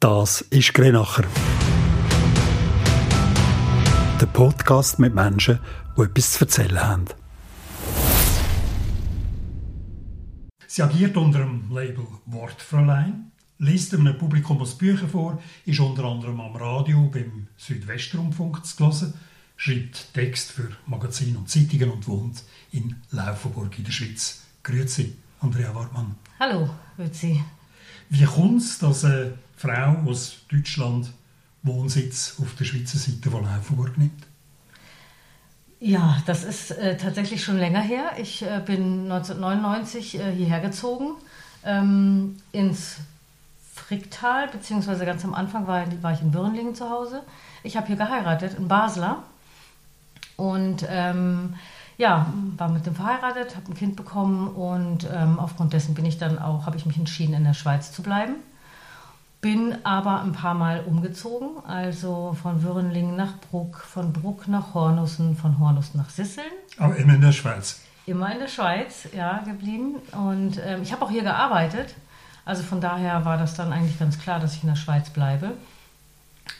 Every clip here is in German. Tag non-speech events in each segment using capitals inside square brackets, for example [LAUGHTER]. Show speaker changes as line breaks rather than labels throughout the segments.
Das ist Grenacher. Der Podcast mit Menschen, die etwas zu erzählen haben. Sie agiert unter dem Label Wortfräulein, liest einem Publikum aus Bücher vor, ist unter anderem am Radio beim Südwestrundfunk zu hören, schreibt Text für Magazine und Zeitungen und wohnt in Laufenburg in der Schweiz. Grüezi, Andrea Wartmann.
Hallo, grüezi.
Wie kommt es, dass eine Frau aus Deutschland Wohnsitz auf der Schweizer Seite von Laufenburg nimmt?
Ja, das ist äh, tatsächlich schon länger her. Ich äh, bin 1999 äh, hierher gezogen ähm, ins Fricktal, beziehungsweise ganz am Anfang war, war ich in Würnlingen zu Hause. Ich habe hier geheiratet in Basler und ähm, ja, war mit dem verheiratet, habe ein Kind bekommen und ähm, aufgrund dessen bin ich dann auch, habe ich mich entschieden, in der Schweiz zu bleiben. Bin aber ein paar Mal umgezogen, also von Würenlingen nach Bruck, von Bruck nach Hornussen, von Hornussen nach Sisseln.
Aber immer in der Schweiz.
Immer in der Schweiz, ja, geblieben. Und ähm, ich habe auch hier gearbeitet. Also von daher war das dann eigentlich ganz klar, dass ich in der Schweiz bleibe.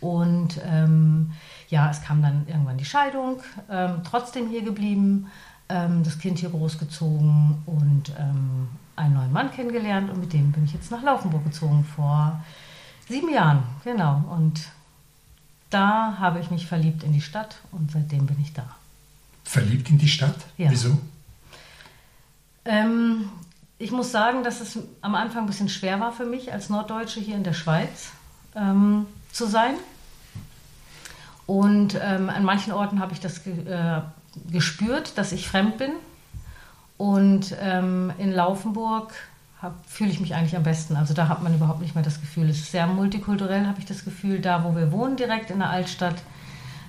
Und ähm, ja, es kam dann irgendwann die Scheidung, ähm, trotzdem hier geblieben, ähm, das Kind hier großgezogen und ähm, einen neuen Mann kennengelernt und mit dem bin ich jetzt nach Laufenburg gezogen vor sieben Jahren, genau. Und da habe ich mich verliebt in die Stadt und seitdem bin ich da.
Verliebt in die Stadt?
Ja.
Wieso?
Ähm, ich muss sagen, dass es am Anfang ein bisschen schwer war für mich, als Norddeutsche hier in der Schweiz ähm, zu sein. Und ähm, an manchen Orten habe ich das ge äh, gespürt, dass ich fremd bin. Und ähm, in Laufenburg fühle ich mich eigentlich am besten. Also da hat man überhaupt nicht mehr das Gefühl. Es ist sehr multikulturell, habe ich das Gefühl. Da, wo wir wohnen, direkt in der Altstadt,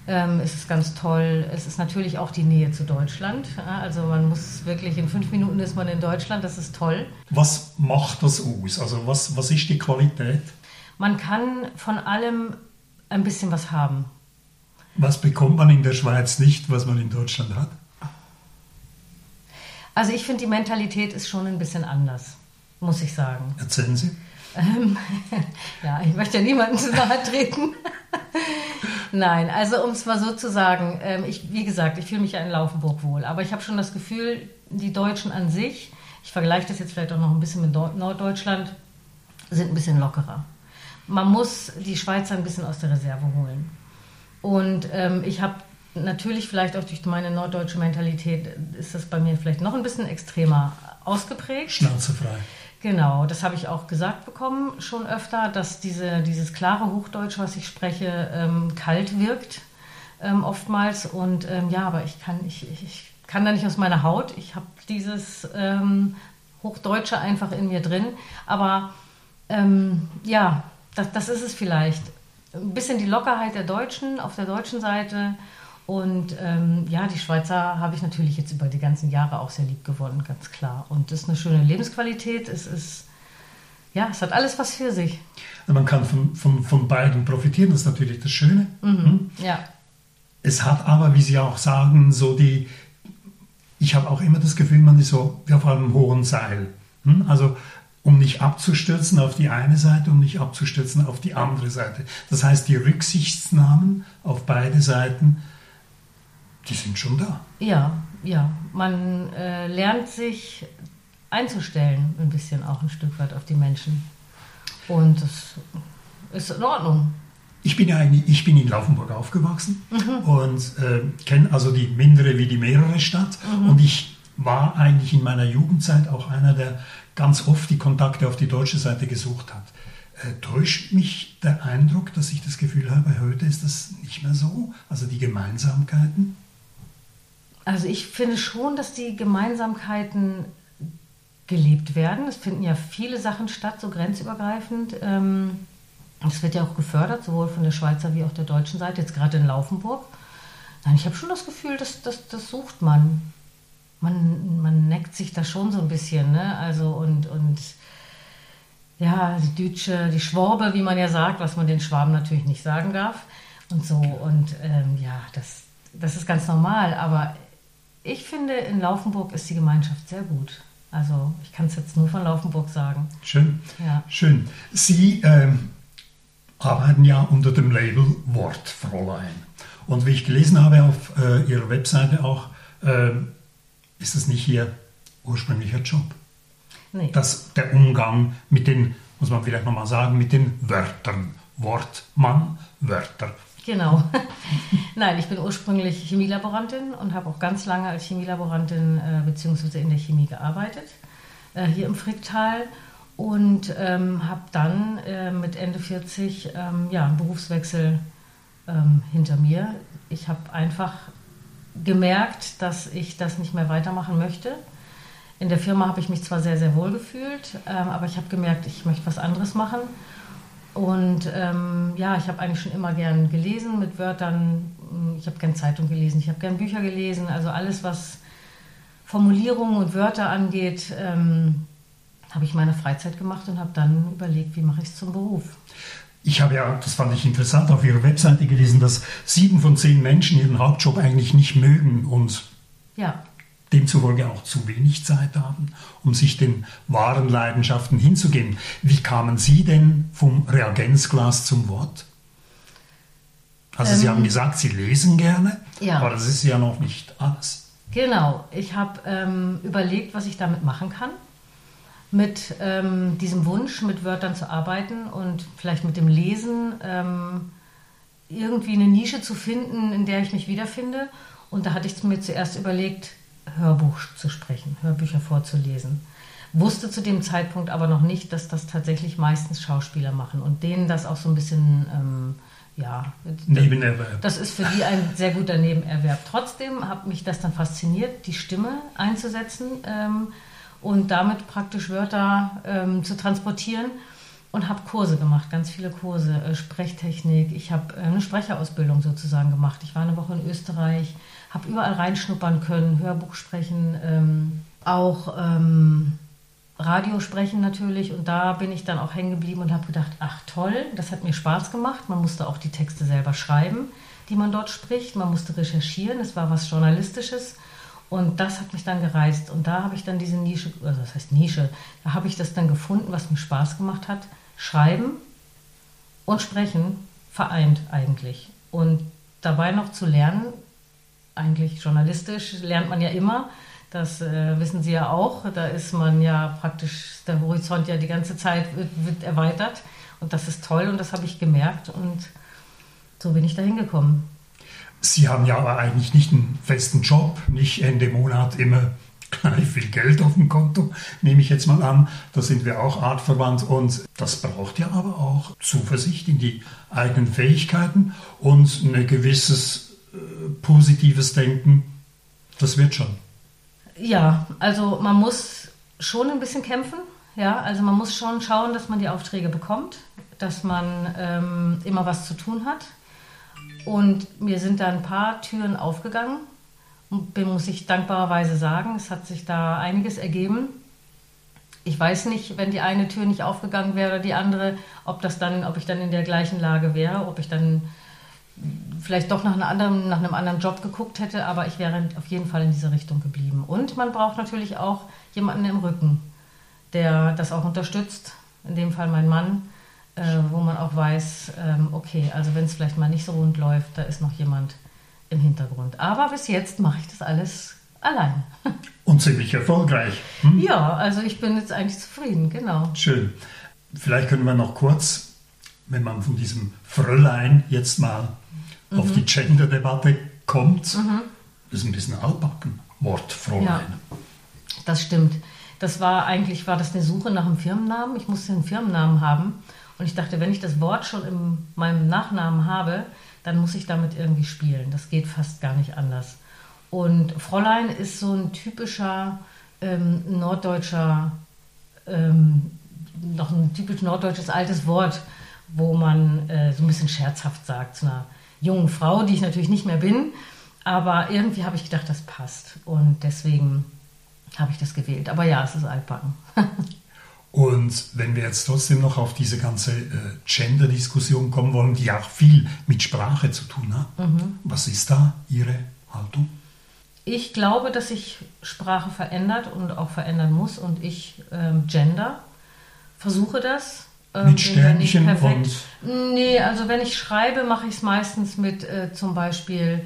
ähm, ist es ganz toll. Es ist natürlich auch die Nähe zu Deutschland. Ja, also man muss wirklich, in fünf Minuten ist man in Deutschland, das ist toll.
Was macht das aus? Also was, was ist die Qualität?
Man kann von allem ein bisschen was haben.
Was bekommt man in der Schweiz nicht, was man in Deutschland hat?
Also ich finde, die Mentalität ist schon ein bisschen anders, muss ich sagen.
Erzählen Sie.
Ähm, [LAUGHS] ja, ich möchte ja niemandem zu nahe treten. [LAUGHS] Nein, also um es mal so zu sagen, ähm, ich, wie gesagt, ich fühle mich ja in Laufenburg wohl, aber ich habe schon das Gefühl, die Deutschen an sich, ich vergleiche das jetzt vielleicht auch noch ein bisschen mit Norddeutschland, sind ein bisschen lockerer. Man muss die Schweizer ein bisschen aus der Reserve holen. Und ähm, ich habe natürlich vielleicht auch durch meine norddeutsche Mentalität ist das bei mir vielleicht noch ein bisschen extremer ausgeprägt.
Schnauzefrei.
Genau, das habe ich auch gesagt bekommen schon öfter, dass diese, dieses klare Hochdeutsch, was ich spreche, ähm, kalt wirkt ähm, oftmals. Und ähm, ja, aber ich kann, ich, ich kann da nicht aus meiner Haut. Ich habe dieses ähm, Hochdeutsche einfach in mir drin. Aber ähm, ja, das, das ist es vielleicht. Ein bisschen die Lockerheit der Deutschen auf der deutschen Seite und ähm, ja, die Schweizer habe ich natürlich jetzt über die ganzen Jahre auch sehr lieb gewonnen, ganz klar. Und das ist eine schöne Lebensqualität. Es ist, ja, es hat alles was für sich.
Man kann von, von, von beiden profitieren, das ist natürlich das Schöne.
Mhm, hm? Ja.
Es hat aber, wie Sie auch sagen, so die, ich habe auch immer das Gefühl, man ist so wie auf einem hohen Seil. Hm? Also um nicht abzustürzen auf die eine Seite und nicht abzustürzen auf die andere Seite. Das heißt, die Rücksichtsnahmen auf beide Seiten die sind schon da.
Ja, ja. Man äh, lernt sich einzustellen, ein bisschen auch ein Stück weit auf die Menschen. Und das ist in Ordnung.
Ich bin ja eigentlich, ich bin in Laufenburg aufgewachsen mhm. und äh, kenne also die mindere wie die mehrere Stadt. Mhm. Und ich war eigentlich in meiner Jugendzeit auch einer, der ganz oft die Kontakte auf die deutsche Seite gesucht hat. Äh, täuscht mich der Eindruck, dass ich das Gefühl habe, heute ist das nicht mehr so? Also die Gemeinsamkeiten?
Also ich finde schon, dass die Gemeinsamkeiten gelebt werden. Es finden ja viele Sachen statt, so grenzübergreifend. Es ähm, wird ja auch gefördert, sowohl von der Schweizer wie auch der deutschen Seite, jetzt gerade in Laufenburg. Nein, ich habe schon das Gefühl, dass das, das sucht man. man. Man neckt sich da schon so ein bisschen, ne? Also und, und ja, die Dütsche, die Schworbe, wie man ja sagt, was man den Schwaben natürlich nicht sagen darf. Und so. Und ähm, ja, das, das ist ganz normal. Aber ich finde, in Laufenburg ist die Gemeinschaft sehr gut. Also ich kann es jetzt nur von Laufenburg sagen.
Schön. Ja. Schön. Sie ähm, arbeiten ja unter dem Label Wortfräulein. Und wie ich gelesen habe auf äh, Ihrer Webseite auch, äh, ist es nicht Ihr ursprünglicher Job. Nee. Das, der Umgang mit den, muss man vielleicht nochmal sagen, mit den Wörtern. Wortmann, Wörter.
Genau. [LAUGHS] Nein, ich bin ursprünglich Chemielaborantin und habe auch ganz lange als Chemielaborantin äh, bzw. in der Chemie gearbeitet, äh, hier im Fricktal. Und ähm, habe dann äh, mit Ende 40 ähm, ja, einen Berufswechsel ähm, hinter mir. Ich habe einfach gemerkt, dass ich das nicht mehr weitermachen möchte. In der Firma habe ich mich zwar sehr, sehr wohl gefühlt, ähm, aber ich habe gemerkt, ich möchte was anderes machen. Und ähm, ja, ich habe eigentlich schon immer gern gelesen mit Wörtern. Ich habe gern Zeitung gelesen, ich habe gern Bücher gelesen. Also alles, was Formulierungen und Wörter angeht, ähm, habe ich meine Freizeit gemacht und habe dann überlegt, wie mache ich es zum Beruf.
Ich habe ja, das fand ich interessant, auf Ihrer Webseite gelesen, dass sieben von zehn Menschen ihren Hauptjob eigentlich nicht mögen und ja. Demzufolge auch zu wenig Zeit haben, um sich den wahren Leidenschaften hinzugeben. Wie kamen Sie denn vom Reagenzglas zum Wort? Also ähm, Sie haben gesagt, Sie lesen gerne, ja. aber das ist ja noch nicht alles.
Genau, ich habe ähm, überlegt, was ich damit machen kann mit ähm, diesem Wunsch, mit Wörtern zu arbeiten und vielleicht mit dem Lesen ähm, irgendwie eine Nische zu finden, in der ich mich wiederfinde. Und da hatte ich mir zuerst überlegt, Hörbuch zu sprechen, Hörbücher vorzulesen. Wusste zu dem Zeitpunkt aber noch nicht, dass das tatsächlich meistens Schauspieler machen und denen das auch so ein bisschen, ähm, ja, Nebenerwerb. Das ist für die ein sehr guter Nebenerwerb. Trotzdem hat mich das dann fasziniert, die Stimme einzusetzen ähm, und damit praktisch Wörter ähm, zu transportieren und habe Kurse gemacht, ganz viele Kurse, äh, Sprechtechnik. Ich habe äh, eine Sprecherausbildung sozusagen gemacht. Ich war eine Woche in Österreich, habe überall reinschnuppern können, Hörbuch sprechen, ähm, auch ähm, Radio sprechen natürlich. Und da bin ich dann auch hängen geblieben und habe gedacht, ach toll, das hat mir Spaß gemacht. Man musste auch die Texte selber schreiben, die man dort spricht. Man musste recherchieren. Es war was Journalistisches. Und das hat mich dann gereizt. Und da habe ich dann diese Nische, also das heißt Nische, da habe ich das dann gefunden, was mir Spaß gemacht hat. Schreiben und Sprechen vereint eigentlich. Und dabei noch zu lernen, eigentlich journalistisch lernt man ja immer. Das äh, wissen Sie ja auch. Da ist man ja praktisch, der Horizont ja die ganze Zeit wird, wird erweitert. Und das ist toll und das habe ich gemerkt. Und so bin ich da hingekommen.
Sie haben ja aber eigentlich nicht einen festen Job, nicht Ende Monat immer [LAUGHS] gleich viel Geld auf dem Konto, nehme ich jetzt mal an. Da sind wir auch artverwandt und das braucht ja aber auch Zuversicht in die eigenen Fähigkeiten und ein gewisses positives Denken. Das wird schon.
Ja, also man muss schon ein bisschen kämpfen. Ja, also man muss schon schauen, dass man die Aufträge bekommt, dass man ähm, immer was zu tun hat. Und mir sind da ein paar Türen aufgegangen. Muss ich dankbarerweise sagen, es hat sich da einiges ergeben. Ich weiß nicht, wenn die eine Tür nicht aufgegangen wäre oder die andere, ob das dann, ob ich dann in der gleichen Lage wäre, ob ich dann vielleicht doch nach einem, anderen, nach einem anderen Job geguckt hätte, aber ich wäre auf jeden Fall in diese Richtung geblieben. Und man braucht natürlich auch jemanden im Rücken, der das auch unterstützt. In dem Fall mein Mann, äh, wo man auch weiß, ähm, okay, also wenn es vielleicht mal nicht so rund läuft, da ist noch jemand im Hintergrund. Aber bis jetzt mache ich das alles allein. [LAUGHS]
Und ziemlich erfolgreich.
Hm? Ja, also ich bin jetzt eigentlich zufrieden, genau.
Schön. Vielleicht können wir noch kurz, wenn man von diesem Frölein jetzt mal mhm. auf die Gender-Debatte kommt, mhm. das ist ein bisschen altbacken, Wort Fräulein. Ja,
das stimmt. Das war eigentlich, war das eine Suche nach einem Firmennamen. Ich musste einen Firmennamen haben. Und ich dachte, wenn ich das Wort schon in meinem Nachnamen habe, dann muss ich damit irgendwie spielen. Das geht fast gar nicht anders. Und Fräulein ist so ein typischer ähm, norddeutscher, ähm, noch ein typisch norddeutsches altes Wort, wo man äh, so ein bisschen scherzhaft sagt zu einer jungen Frau, die ich natürlich nicht mehr bin. Aber irgendwie habe ich gedacht, das passt. Und deswegen habe ich das gewählt. Aber ja, es ist altbacken. [LAUGHS]
Und wenn wir jetzt trotzdem noch auf diese ganze äh, Gender-Diskussion kommen wollen, die auch viel mit Sprache zu tun hat, mhm. was ist da Ihre Haltung?
Ich glaube, dass sich Sprache verändert und auch verändern muss und ich ähm, gender, versuche das Ähm,
mit Sternchen und...
Nee, also wenn ich schreibe, mache ich es meistens mit äh, zum Beispiel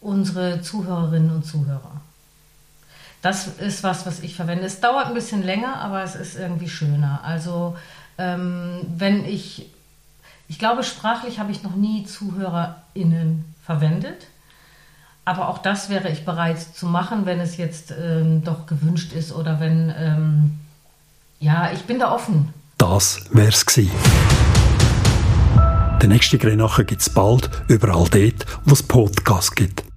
unsere Zuhörerinnen und Zuhörer. Das ist was, was ich verwende. Es dauert ein bisschen länger, aber es ist irgendwie schöner. Also ähm, wenn ich, ich glaube, sprachlich habe ich noch nie ZuhörerInnen verwendet. Aber auch das wäre ich bereit zu machen, wenn es jetzt ähm, doch gewünscht ist oder wenn, ähm, ja, ich bin da offen.
Das wär's gewesen. Der nächste Grenache gibt es bald überall dort, wo es Podcasts gibt.